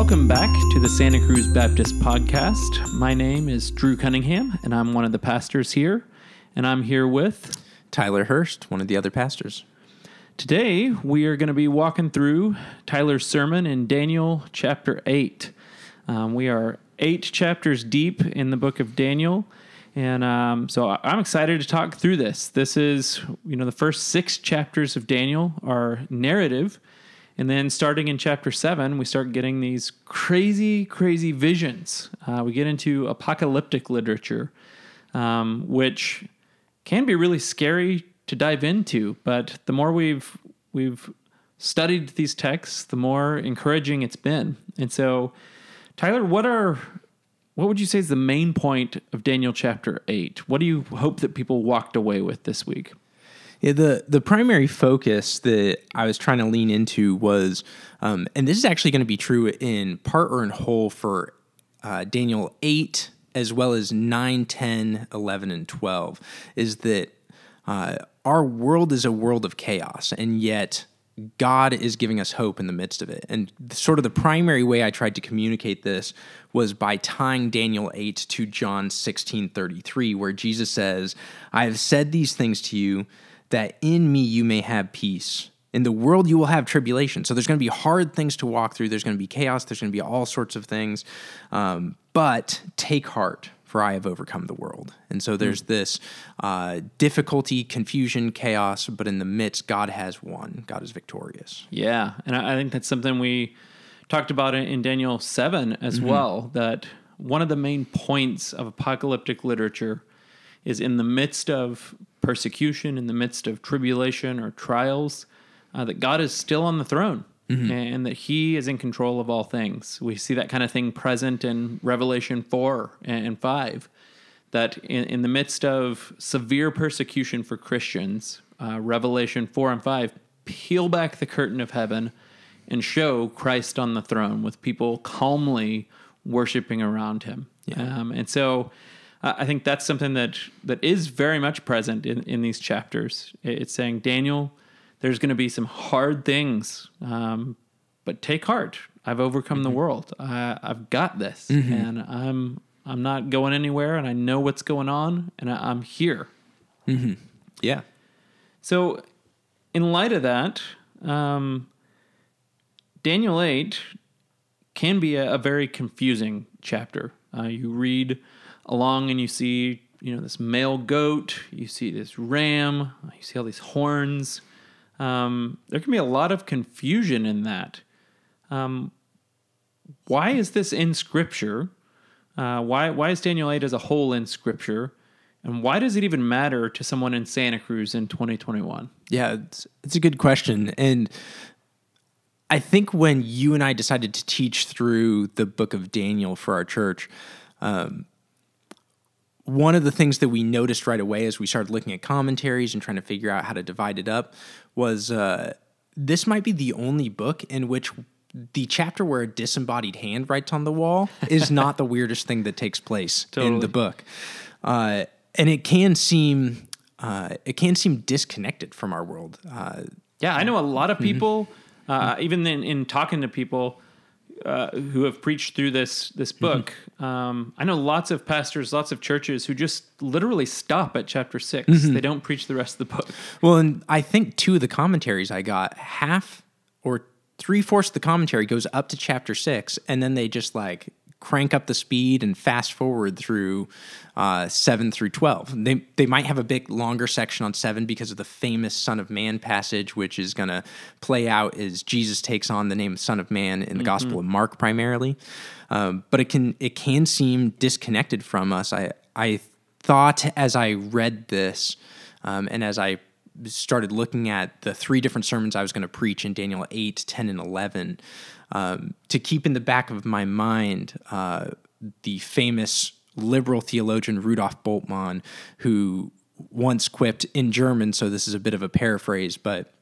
Welcome back to the Santa Cruz Baptist Podcast. My name is Drew Cunningham, and I'm one of the pastors here. And I'm here with. Tyler Hurst, one of the other pastors. Today, we are going to be walking through Tyler's sermon in Daniel chapter 8. Um, we are eight chapters deep in the book of Daniel. And um, so I'm excited to talk through this. This is, you know, the first six chapters of Daniel are narrative. And then starting in chapter seven, we start getting these crazy, crazy visions. Uh, we get into apocalyptic literature, um, which can be really scary to dive into. But the more we've we've studied these texts, the more encouraging it's been. And so, Tyler, what are what would you say is the main point of Daniel chapter eight? What do you hope that people walked away with this week? Yeah, the the primary focus that I was trying to lean into was, um, and this is actually going to be true in part or in whole for uh, Daniel 8, as well as 9, 10, 11, and 12, is that uh, our world is a world of chaos, and yet God is giving us hope in the midst of it. And sort of the primary way I tried to communicate this was by tying Daniel 8 to John 16 33, where Jesus says, I have said these things to you that in me you may have peace. In the world you will have tribulation. So there's going to be hard things to walk through. There's going to be chaos. There's going to be all sorts of things. Um, but take heart, for I have overcome the world. And so there's mm. this uh, difficulty, confusion, chaos, but in the midst, God has won. God is victorious. Yeah. And I think that's something we talked about in Daniel 7 as mm-hmm. well that one of the main points of apocalyptic literature is in the midst of persecution, in the midst of tribulation or trials, uh, that God is still on the throne. Mm-hmm. And that he is in control of all things. We see that kind of thing present in Revelation 4 and 5. That in, in the midst of severe persecution for Christians, uh, Revelation 4 and 5 peel back the curtain of heaven and show Christ on the throne with people calmly worshiping around him. Yeah. Um, and so I think that's something that that is very much present in, in these chapters. It's saying, Daniel, there's going to be some hard things, um, but take heart. I've overcome mm-hmm. the world. I, have got this, mm-hmm. and I'm I'm not going anywhere, and I know what's going on, and I, am here. Mm-hmm. Yeah. So, in light of that, um, Daniel eight can be a, a very confusing chapter. Uh, you read along and you see, you know, this male goat, you see this ram, you see all these horns. Um, there can be a lot of confusion in that. Um, why is this in Scripture? Uh, why why is Daniel 8 as a whole in Scripture? And why does it even matter to someone in Santa Cruz in 2021? Yeah, it's, it's a good question. And I think when you and I decided to teach through the book of Daniel for our church, um, one of the things that we noticed right away as we started looking at commentaries and trying to figure out how to divide it up was uh, this might be the only book in which the chapter where a disembodied hand writes on the wall is not the weirdest thing that takes place totally. in the book, uh, and it can seem uh, it can seem disconnected from our world. Uh, yeah, I know a lot of mm-hmm. people, mm-hmm. even in, in talking to people uh, who have preached through this this mm-hmm. book. Mm-hmm. Um, I know lots of pastors, lots of churches who just literally stop at chapter 6 mm-hmm. They don't preach the rest of the book. Well, and I think two of the commentaries I got half or three fourths of the commentary goes up to chapter six, and then they just like crank up the speed and fast forward through uh, 7 through 12. They, they might have a bit longer section on 7 because of the famous Son of Man passage, which is going to play out as Jesus takes on the name Son of Man in the mm-hmm. Gospel of Mark primarily. Um, but it can it can seem disconnected from us. I I thought as I read this um, and as I started looking at the three different sermons I was going to preach in Daniel 8, 10, and 11, um, to keep in the back of my mind uh, the famous liberal theologian Rudolf Bultmann, who once quipped in German, so this is a bit of a paraphrase, but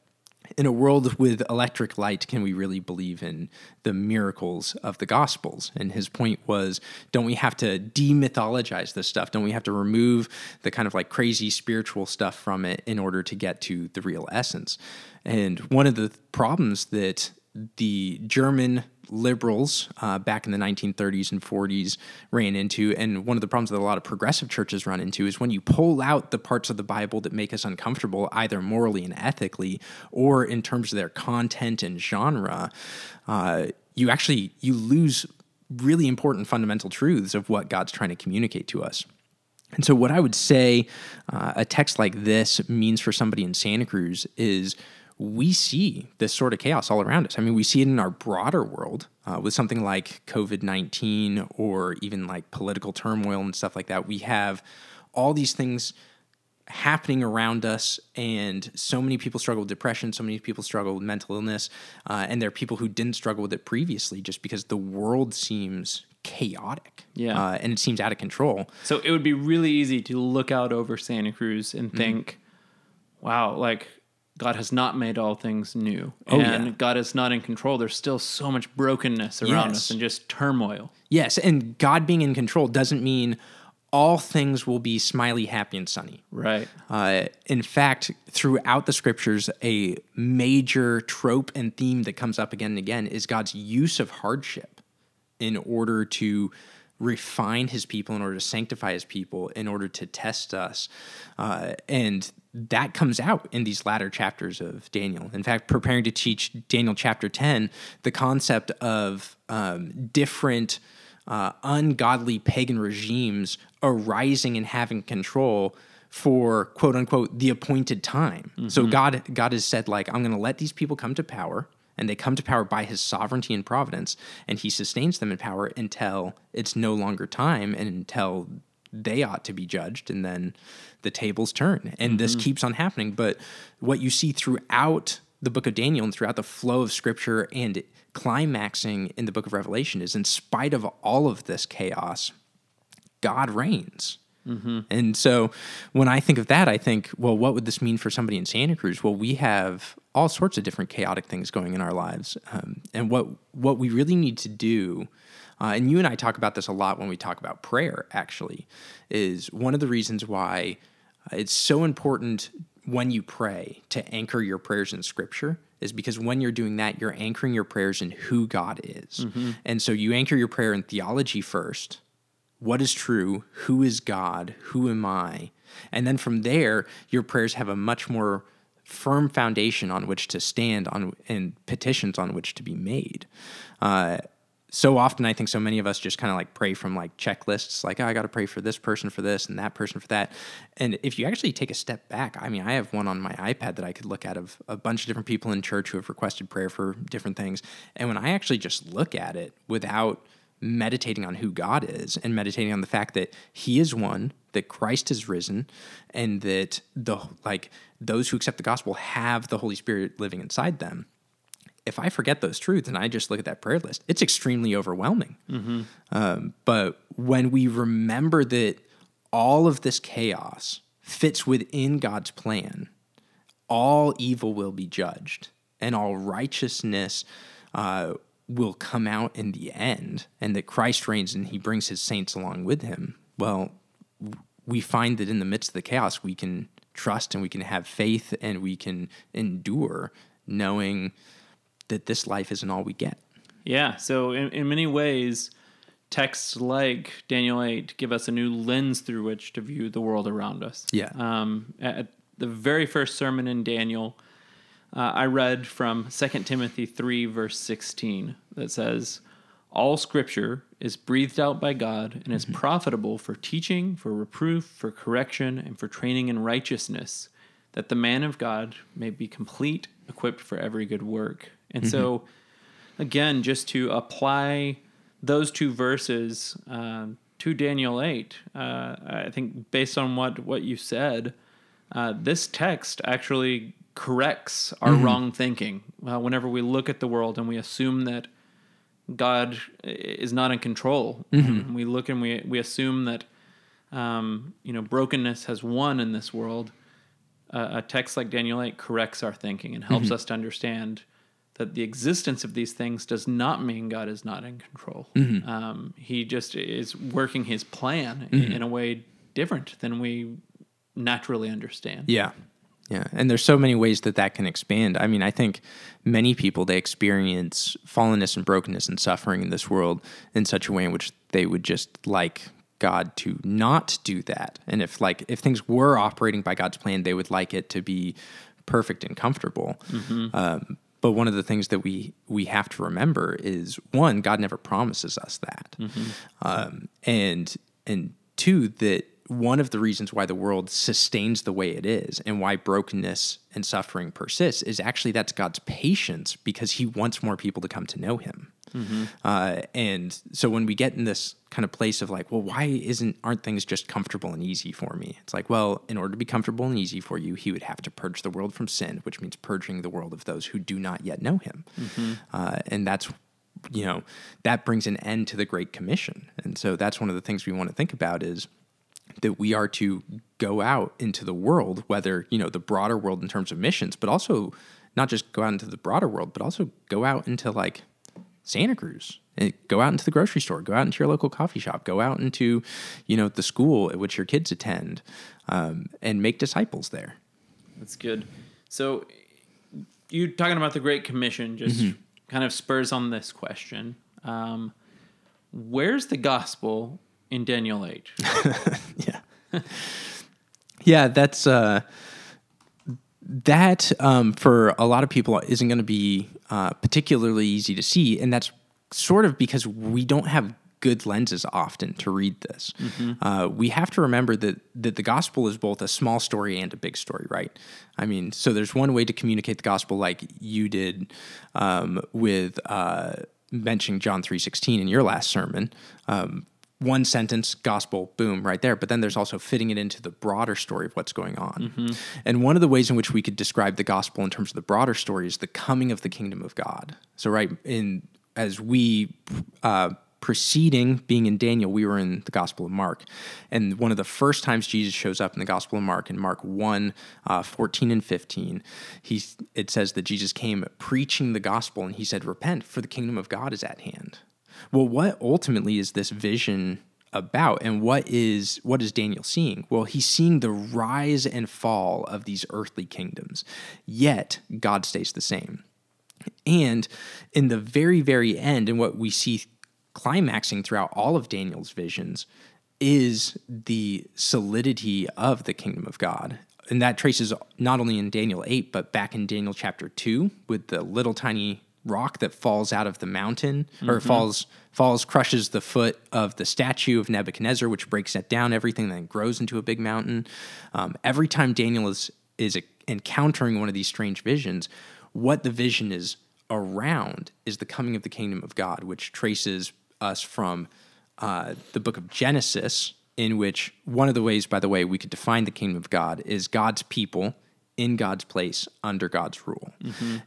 in a world with electric light, can we really believe in the miracles of the Gospels? And his point was don't we have to demythologize this stuff? Don't we have to remove the kind of like crazy spiritual stuff from it in order to get to the real essence? And one of the problems that the German liberals uh, back in the 1930s and 40s ran into. And one of the problems that a lot of progressive churches run into is when you pull out the parts of the Bible that make us uncomfortable, either morally and ethically, or in terms of their content and genre, uh, you actually you lose really important fundamental truths of what God's trying to communicate to us. And so, what I would say uh, a text like this means for somebody in Santa Cruz is we see this sort of chaos all around us. I mean, we see it in our broader world uh, with something like COVID 19 or even like political turmoil and stuff like that. We have all these things happening around us, and so many people struggle with depression, so many people struggle with mental illness, uh, and there are people who didn't struggle with it previously just because the world seems chaotic. Yeah. Uh, and it seems out of control. So it would be really easy to look out over Santa Cruz and think, wow, like God has not made all things new. Oh, and yeah. God is not in control. There's still so much brokenness around Yes. us and just turmoil. Yes, and God being in control doesn't mean all things will be smiley, happy, and sunny. Right. Uh, in fact, throughout the scriptures, a major trope and theme that comes up again and again is God's use of hardship in order to refine his people, in order to sanctify his people, in order to test us. Uh, and that comes out in these latter chapters of Daniel. In fact, preparing to teach Daniel chapter 10, the concept of um, different uh, ungodly pagan regimes arising and having control for quote unquote the appointed time. So God God has said like I'm going to let these people come to power and they come to power by his sovereignty and providence and he sustains them in power until it's no longer time and until they ought to be judged and then the tables turn and this keeps on happening but what you see throughout the book of Daniel and throughout the flow of scripture and climaxing in the book of Revelation is in spite of all of this chaos, God reigns. And so when I think of that, I think, well, what would this mean for somebody in Santa Cruz? Well, we have all sorts of different chaotic things going in our lives. Um, and what, what we really need to do, uh, and you and I talk about this a lot when we talk about prayer, actually, is one of the reasons why it's so important when you pray to anchor your prayers in scripture is because when you're doing that, you're anchoring your prayers in who God is. And so you anchor your prayer in theology first. What is true? Who is God? Who am I? And then from there, your prayers have a much more firm foundation on which to stand on and petitions on which to be made. Uh, so often I think so many of us just kind of like pray from like checklists, like, oh, I got to pray for this person for this and that person for that. And if you actually take a step back, I mean, I have one on my iPad that I could look at of a bunch of different people in church who have requested prayer for different things. And when I actually just look at it without meditating on who God is and meditating on the fact that He is one, that Christ has risen, and that the like those who accept the gospel have the Holy Spirit living inside them if I forget those truths and I just look at that prayer list, it's extremely overwhelming. Um, but when we remember that all of this chaos fits within God's plan, all evil will be judged and all righteousness uh, will come out in the end, and that Christ reigns and he brings his saints along with him. Well, we find that in the midst of the chaos, we can trust and we can have faith and we can endure knowing that this life isn't all we get. Yeah. So in, in many ways, texts like Daniel 8 give us a new lens through which to view the world around us. Yeah. Um, at the very first sermon in Daniel, uh, I read from 2 Timothy 3, verse 16, that says, All scripture is breathed out by God and is profitable for teaching, for reproof, for correction, and for training in righteousness, that the man of God may be complete, equipped for every good work. And so, again, just to apply those two verses um, to Daniel 8, uh, I think based on what, what you said, uh, this text actually corrects our wrong thinking. Uh, whenever we look at the world and we assume that God is not in control, and we look and we, we assume that um, you know brokenness has won in this world. Uh, a text like Daniel 8 corrects our thinking and helps us to understand that the existence of these things does not mean God is not in control. Um, he just is working his plan in, in a way different than we naturally understand. Yeah. Yeah, and there's so many ways that that can expand. I mean, I think many people they experience fallenness and brokenness and suffering in this world in such a way in which they would just like God to not do that. And if like if things were operating by God's plan, they would like it to be perfect and comfortable. Um, but one of the things that we we have to remember is one, God never promises us that, um, and and two that one of the reasons why the world sustains the way it is and why brokenness and suffering persists is actually that's God's patience because He wants more people to come to know Him. Uh, and so when we get in this kind of place of like, well, why isn't aren't things just comfortable and easy for me? It's like, well, in order to be comfortable and easy for you, He would have to purge the world from sin, which means purging the world of those who do not yet know Him. Uh, and that's you know that brings an end to the Great Commission. And so that's one of the things we want to think about is that we are to go out into the world, whether, you know, the broader world in terms of missions, but also not just go out into the broader world, but also go out into like Santa Cruz. and Go out into the grocery store, go out into your local coffee shop, go out into, you know, the school at which your kids attend, um, and make disciples there. That's good. So, you talking about the Great Commission just kind of spurs on this question. Um, where's the gospel in Daniel 8? Yeah. yeah, that's uh that um, for a lot of people isn't going to be uh, particularly easy to see, and that's sort of because we don't have good lenses often to read this. Uh, we have to remember that that the gospel is both a small story and a big story, right? I mean, so there's one way to communicate the gospel, like you did um, with uh, mentioning John three sixteen in your last sermon. Um, one sentence gospel boom right there. But then there's also fitting it into the broader story of what's going on. And one of the ways in which we could describe the gospel in terms of the broader story is the coming of the kingdom of god. So right in as we uh, preceding being in daniel we were in the gospel of mark. And one of the first times jesus shows up in the gospel of mark in mark 1 uh, 14 and 15 he's, it says that jesus came preaching the gospel and he said repent for the kingdom of god is at hand well, what ultimately is this vision about and what is what is Daniel seeing? Well, he's seeing the rise and fall of these earthly kingdoms. Yet God stays the same. And in the very very end and what we see climaxing throughout all of Daniel's visions is the solidity of the kingdom of God. And that traces not only in Daniel 8 but back in Daniel chapter 2 with the little tiny rock that falls out of the mountain or falls falls crushes the foot of the statue of Nebuchadnezzar which breaks it down everything then grows into a big mountain. Um, every time Daniel is is encountering one of these strange visions what the vision is around is the coming of the kingdom of God which traces us from uh, the book of Genesis in which one of the ways by the way we could define the kingdom of God is God's people in God's place under God's rule.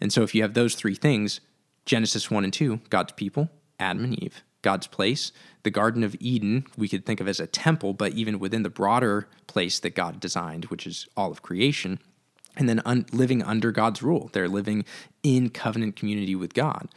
And so if you have those three things, Genesis 1 and 2, God's people, Adam and Eve, God's place, the Garden of Eden, we could think of as a temple, but even within the broader place that God designed, which is all of creation, and then un- living under God's rule. They're living in covenant community with God.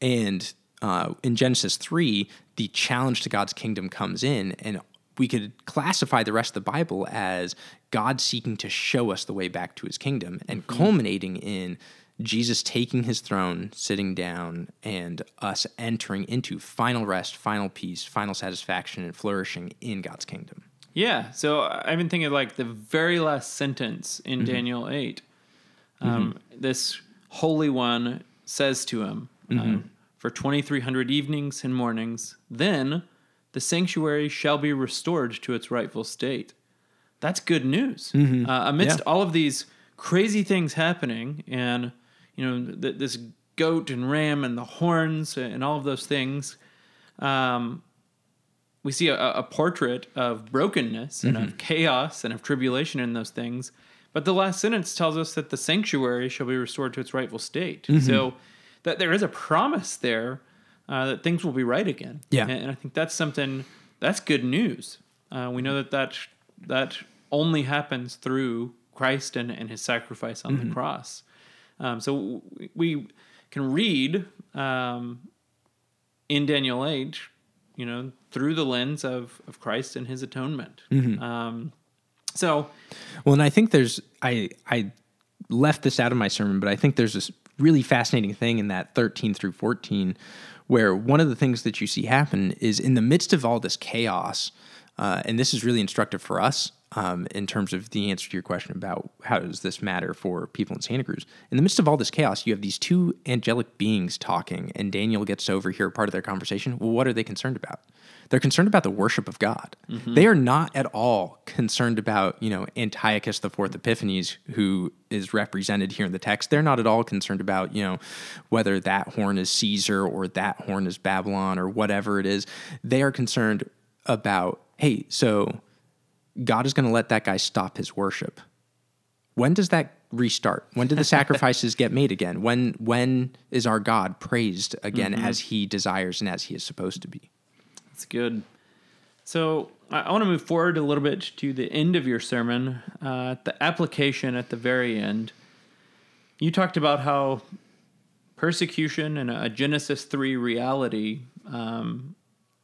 And uh, in Genesis 3, the challenge to God's kingdom comes in, and we could classify the rest of the Bible as God seeking to show us the way back to his kingdom and culminating in Jesus taking his throne, sitting down, and us entering into final rest, final peace, final satisfaction, and flourishing in God's kingdom. Yeah. So I've been thinking like the very last sentence in Daniel 8. Um, This Holy One says to him, um, For 2,300 evenings and mornings, then the sanctuary shall be restored to its rightful state. That's good news. Uh, amidst Yeah. all of these crazy things happening, and you know th- this goat and ram and the horns and all of those things, um, we see a, a portrait of brokenness and of chaos and of tribulation in those things. But the last sentence tells us that the sanctuary shall be restored to its rightful state. So that there is a promise there uh, that things will be right again. Yeah. and, and I think that's something that's good news. Uh, we know that that that only happens through Christ and, and His sacrifice on the cross. Um, so we, can read um, in Daniel 8, you know, through the lens of, of Christ and his atonement. Um, so, Well, and I think there's I I left this out of my sermon, but I think there's this really fascinating thing in that 13 through 14 where one of the things that you see happen is in the midst of all this chaos, uh, and this is really instructive for us um, in terms of the answer to your question about how does this matter for people in Santa Cruz. In the midst of all this chaos, you have these two angelic beings talking, and Daniel gets to overhear part of their conversation. Well, what are they concerned about? They're concerned about the worship of God. Mm-hmm. They are not at all concerned about, you know, Antiochus the Fourth Epiphanes, who is represented here in the text. They're not at all concerned about, you know, whether that horn is Caesar or that horn is Babylon or whatever it is. They are concerned about, hey, so God is going to let that guy stop his worship. When does that restart? When do the sacrifices get made again? When when is our God praised again mm-hmm. as he desires and as he is supposed to be? That's good. So I, want to move forward a little bit to the end of your sermon, uh, the application at the very end. You talked about how persecution and a Genesis three reality um,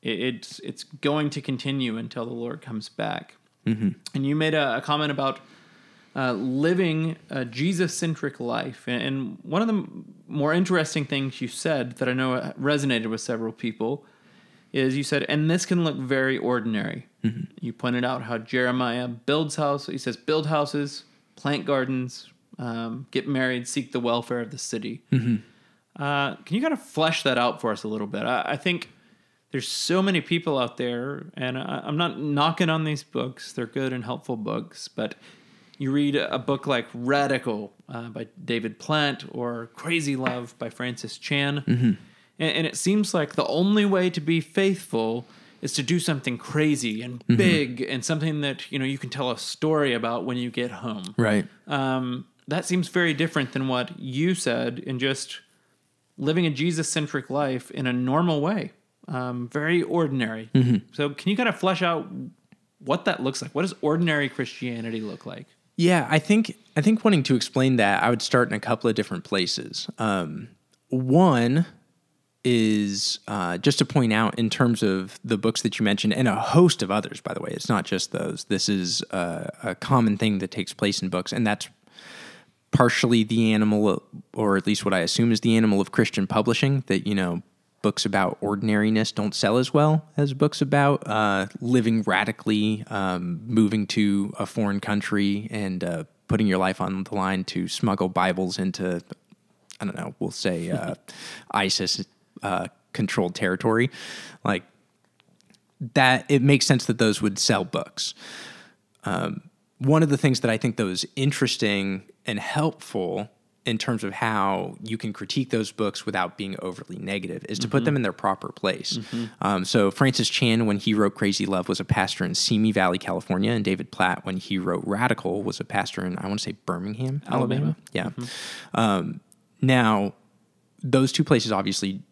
it, it's it's going to continue until the Lord comes back. Mm-hmm. And you made a, a comment about uh, living a Jesus centric life. And, one of the more interesting things you said that I know resonated with several people is you said, and this can look very ordinary. Mm-hmm. You pointed out how Jeremiah builds houses. He says, build houses, plant gardens, um, get married, seek the welfare of the city. Mm-hmm. Uh, can you kind of flesh that out for us a little bit? I, I think there's so many people out there, and I, I'm not knocking on these books. They're good and helpful books, but you read a book like Radical uh, by David Platt or Crazy Love by Francis Chan, mm-hmm. and, and, it seems like the only way to be faithful is to do something crazy and mm-hmm. big and something that you know you can tell a story about when you get home. Right. Um, that seems very different than what you said in just living a Jesus centric life in a normal way um, very ordinary. Mm-hmm. So, can you kind of flesh out what that looks like? What does ordinary Christianity look like? Yeah, I think I think wanting to explain that, I would start in a couple of different places. Um, one is uh, just to point out in terms of the books that you mentioned and a host of others by the way it's not just those this is a, a common thing that takes place in books and that's partially the animal or at least what i assume is the animal of christian publishing that you know books about ordinariness don't sell as well as books about uh, living radically, um, moving to a foreign country, and uh, putting your life on the line to smuggle Bibles into, I don't know, we'll say uh, ISIS uh, controlled territory. Like that, it makes sense that those would sell books. Um, one of the things that I think that was interesting and helpful in terms of how you can critique those books without being overly negative is to mm-hmm. put them in their proper place. Mm-hmm. Um, so Francis Chan, when he wrote Crazy Love, was a pastor in Simi Valley, California, and David Platt, when he wrote Radical, was a pastor in I want to say Birmingham, Alabama. Alabama. Yeah. Mm-hmm. Um, now, those two places obviously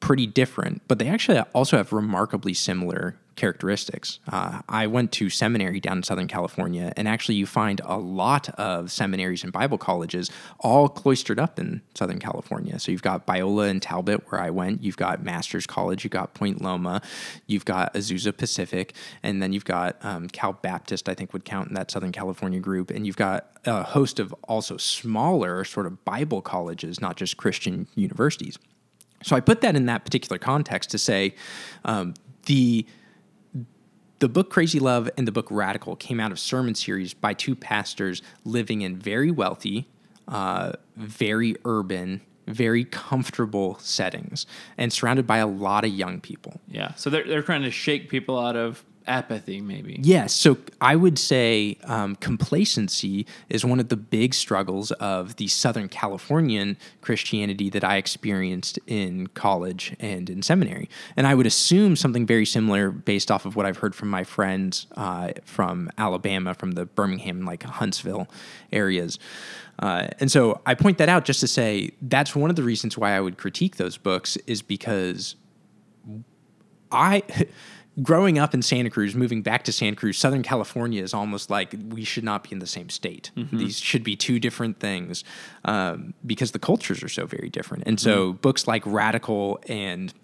pretty different, but they actually also have remarkably similar characteristics. Uh, I went to seminary down in Southern California, and actually, you find a lot of seminaries and Bible colleges all cloistered up in Southern California. So you've got Biola and Talbot, where I went. You've got Masters College. You've got Point Loma. You've got Azusa Pacific, and then you've got um, Cal Baptist. I think would count in that Southern California group, and you've got a host of also smaller sort of Bible colleges, not just Christian universities. So I put that in that particular context to say um, the the book Crazy Love and the book Radical came out of sermon series by two pastors living in very wealthy, uh, very urban, very comfortable settings and surrounded by a lot of young people. Yeah. So they're, they're trying to shake people out of apathy maybe. Yes so i would say um, complacency is one of the big struggles of the southern californian christianity that i experienced in college and in seminary. And i would assume something very similar based off of what i've heard from my friends uh, from alabama from the birmingham like huntsville areas. Uh, and so i point that out just to say that's one of the reasons why i would critique those books is because i growing up in Santa Cruz, moving back to Santa Cruz, Southern California is almost like we should not be in the same state. Mm-hmm. These should be two different things um, because the cultures are so very different. And so mm-hmm. books like Radical and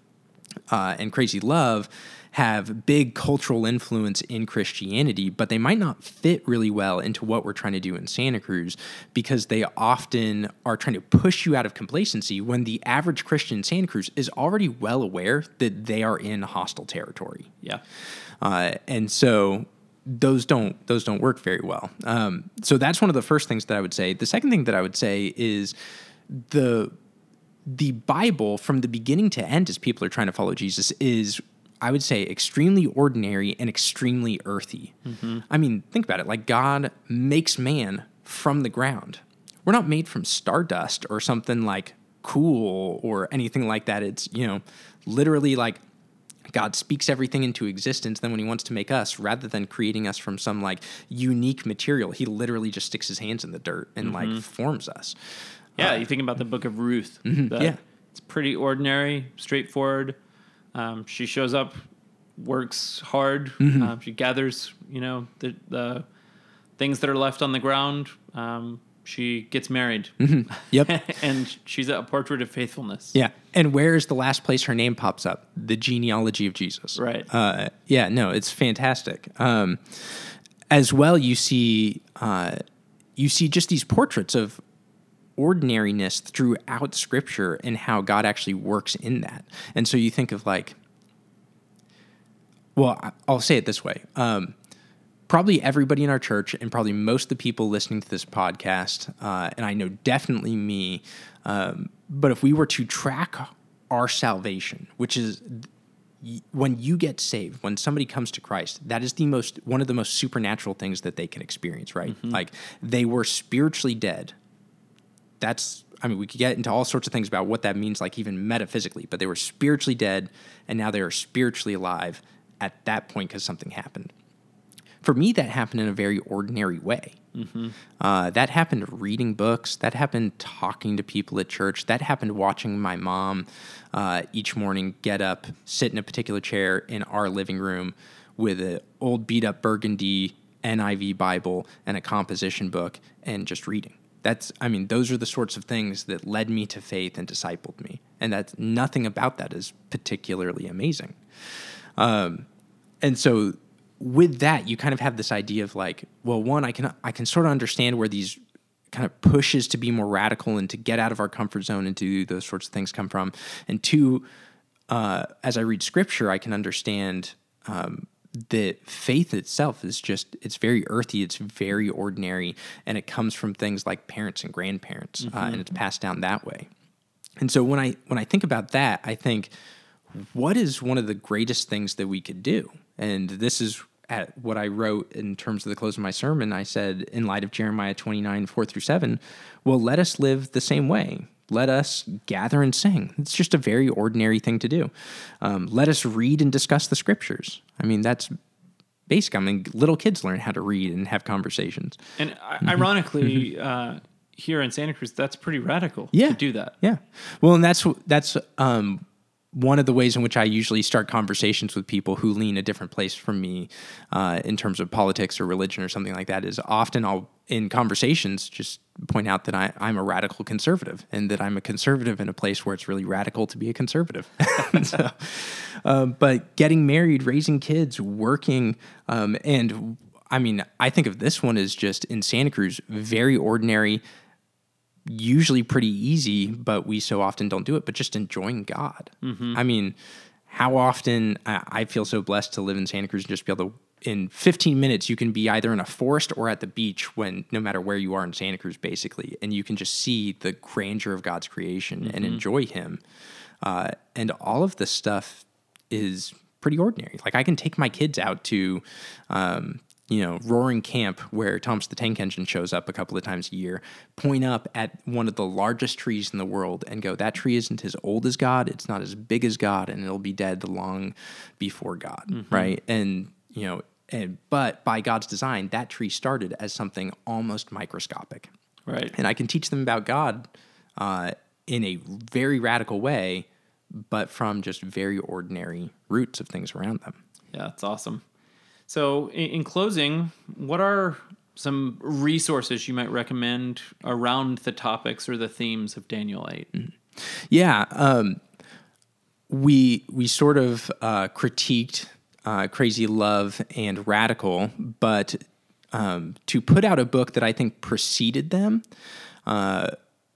uh, and Crazy Love have big cultural influence in Christianity, but they might not fit really well into what we're trying to do in Santa Cruz because they often are trying to push you out of complacency when the average Christian in Santa Cruz is already well aware that they are in hostile territory. Yeah. Uh, and so those don't those don't work very well. Um, so that's one of the first things that I would say. The second thing that I would say is the the Bible from the beginning to end, as people are trying to follow Jesus, is I would say extremely ordinary and extremely earthy. Mm-hmm. I mean, think about it. Like God makes man from the ground. We're not made from stardust or something like cool or anything like that. It's, you know, literally like God speaks everything into existence. Then when he wants to make us, rather than creating us from some like unique material, he literally just sticks his hands in the dirt and like mm-hmm. forms us. Yeah, uh, you think about the book of Ruth. Mm-hmm. yeah. It's pretty ordinary, straightforward. Um, she shows up, works hard. Mm-hmm. Um, she gathers, you know, the, the things that are left on the ground. Um, she gets married. Yep. and she's a portrait of faithfulness. Yeah. And where is the last place her name pops up? The genealogy of Jesus. Right. Uh, yeah, no, it's fantastic. Um, as well, you see, uh, you see just these portraits of ordinariness throughout Scripture and how God actually works in that. And so you think of like, well, I'll say it this way. Um, probably everybody in our church and probably most of the people listening to this podcast, uh, and I know definitely me, um, but if we were to track our salvation, which is when you get saved, when somebody comes to Christ, that is the most one of the most supernatural things that they can experience, right? Like they were spiritually dead. That's I mean, we could get into all sorts of things about what that means, like even metaphysically, but they were spiritually dead and now they are spiritually alive at that point because something happened. For me, that happened in a very ordinary way. Uh, that happened reading books. That happened talking to people at church. That happened watching my mom uh, each morning get up, sit in a particular chair in our living room with an old beat up burgundy NIV Bible and a composition book and just reading. That's, I mean, those are the sorts of things that led me to faith and discipled me. And that's nothing about that is particularly amazing. Um, and so with that you kind of have this idea of like well one i can i can sort of understand where these kind of pushes to be more radical and to get out of our comfort zone and do those sorts of things come from and two uh, as i read scripture i can understand um, that faith itself is just it's very earthy it's very ordinary and it comes from things like parents and grandparents uh, and it's passed down that way and so when I when I think about that, I think what is one of the greatest things that we could do? And this is at what I wrote in terms of the close of my sermon. I said, in light of Jeremiah 29, 4 through 7, well, let us live the same way. Let us gather and sing. It's just a very ordinary thing to do. Um, let us read and discuss the scriptures. I mean, that's basic. I mean, little kids learn how to read and have conversations. And i- ironically, uh, here in Santa Cruz, that's pretty radical Yeah. to do that. Yeah. Well, and that's that's um, one of the ways in which I usually start conversations with people who lean a different place from me uh, in terms of politics or religion or something like that. Is often I'll in conversations just point out that I, I'm a radical conservative and that I'm a conservative in a place where it's really radical to be a conservative. so, um, but getting married, raising kids, working, um, and I mean, I think of this one as just in Santa Cruz, very ordinary usually pretty easy, but we so often don't do it, but just enjoying God. I mean, how often I, I feel so blessed to live in Santa Cruz and just be able to, in 15 minutes, you can be either in a forest or at the beach when no matter where you are in Santa Cruz, basically, and you can just see the grandeur of God's creation and enjoy Him. Uh, and all of this stuff is pretty ordinary. Like I can take my kids out to, um, you know, Roaring Camp where Thomas the Tank Engine shows up a couple of times a year, point up at one of the largest trees in the world and go, that tree isn't as old as God, it's not as big as God, and it'll be dead long before God, right? And, you know, and but by God's design, that tree started as something almost microscopic Right. and I can teach them about God uh, in a very radical way, but from just very ordinary roots of things around them. Yeah, that's awesome. So, in, in closing, what are some resources you might recommend around the topics or the themes of Daniel 8? Yeah, um, we we sort of uh, critiqued uh, Crazy Love and Radical, but um, to put out a book that I think preceded them, uh,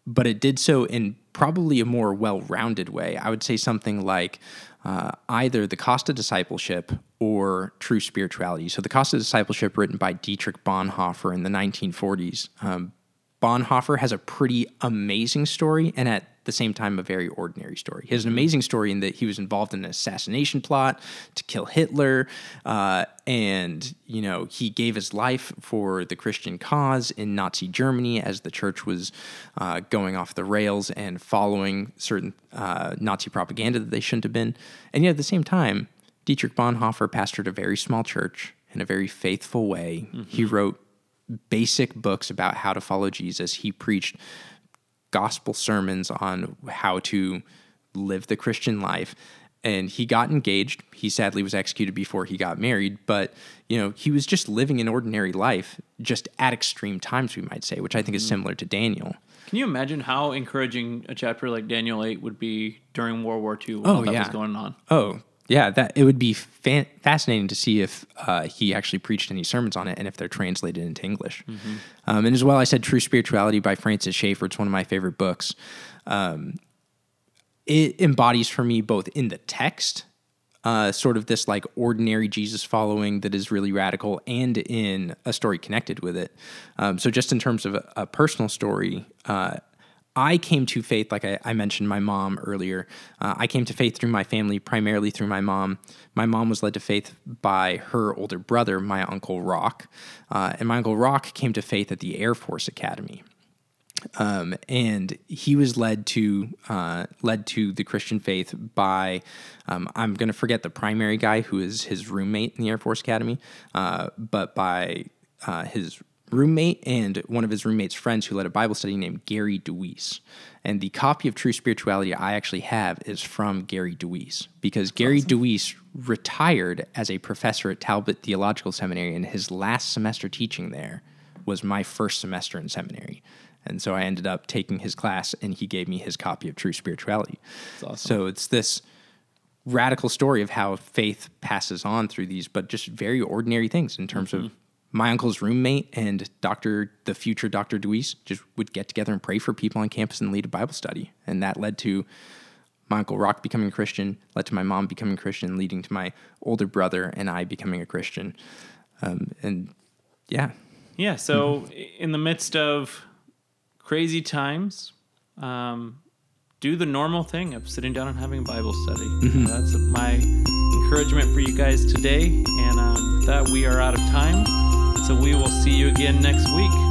but it did so in probably a more well rounded way. I would say something like uh, either The Cost of Discipleship or True Spirituality. So, The Cost of Discipleship, written by Dietrich Bonhoeffer in the 1940s. Um, Bonhoeffer has a pretty amazing story and at the same time a very ordinary story. He has an amazing story in that he was involved in an assassination plot to kill Hitler, uh, and you know he gave his life for the Christian cause in Nazi Germany as the church was uh, going off the rails and following certain uh, Nazi propaganda that they shouldn't have been. And yet at the same time, Dietrich Bonhoeffer pastored a very small church in a very faithful way. Mm-hmm. He wrote basic books about how to follow Jesus. He preached gospel sermons on how to live the Christian life. And he got engaged. He sadly was executed before he got married, but you know, he was just living an ordinary life, just at extreme times, we might say, which I think is mm-hmm. similar to Daniel. Can you imagine how encouraging a chapter like Daniel 8 would be during World War II while oh, that yeah. was going on? Oh, yeah, that it would be fa- fascinating to see if uh, he actually preached any sermons on it and if they're translated into English. Mm-hmm. Um, and as well, I said True Spirituality by Francis Schaeffer. It's one of my favorite books. Um, it embodies for me both in the text, uh, sort of this like ordinary Jesus following that is really radical, and in a story connected with it. Um, so, just in terms of a, a personal story, uh, I came to faith, like I, I mentioned my mom earlier. Uh, I came to faith through my family, primarily through my mom. My mom was led to faith by her older brother, my uncle Rock. Uh, and my uncle Rock came to faith at the Air Force Academy. Um, and he was led to uh, led to the Christian faith by um, I'm going to forget the primary guy who is his roommate in the Air Force Academy, uh, but by uh, his roommate and one of his roommate's friends who led a Bible study named Gary DeWeese. And the copy of True Spirituality I actually have is from Gary DeWeese because Gary awesome. DeWeese retired as a professor at Talbot Theological Seminary, and his last semester teaching there was my first semester in seminary. And so I ended up taking his class, and he gave me his copy of True Spirituality. Awesome. So it's this radical story of how faith passes on through these, but just very ordinary things in terms mm-hmm. of my uncle's roommate and Dr. the future Dr. Deweese just would get together and pray for people on campus and lead a Bible study. And that led to my uncle Rock becoming a Christian, led to my mom becoming a Christian, leading to my older brother and I becoming a Christian. Um, and yeah. Yeah. So mm-hmm. in the midst of crazy times, um, do the normal thing of sitting down and having a Bible study. Mm-hmm. that's my encouragement for you guys today. And um, with that, we are out of time. So we will see you again next week.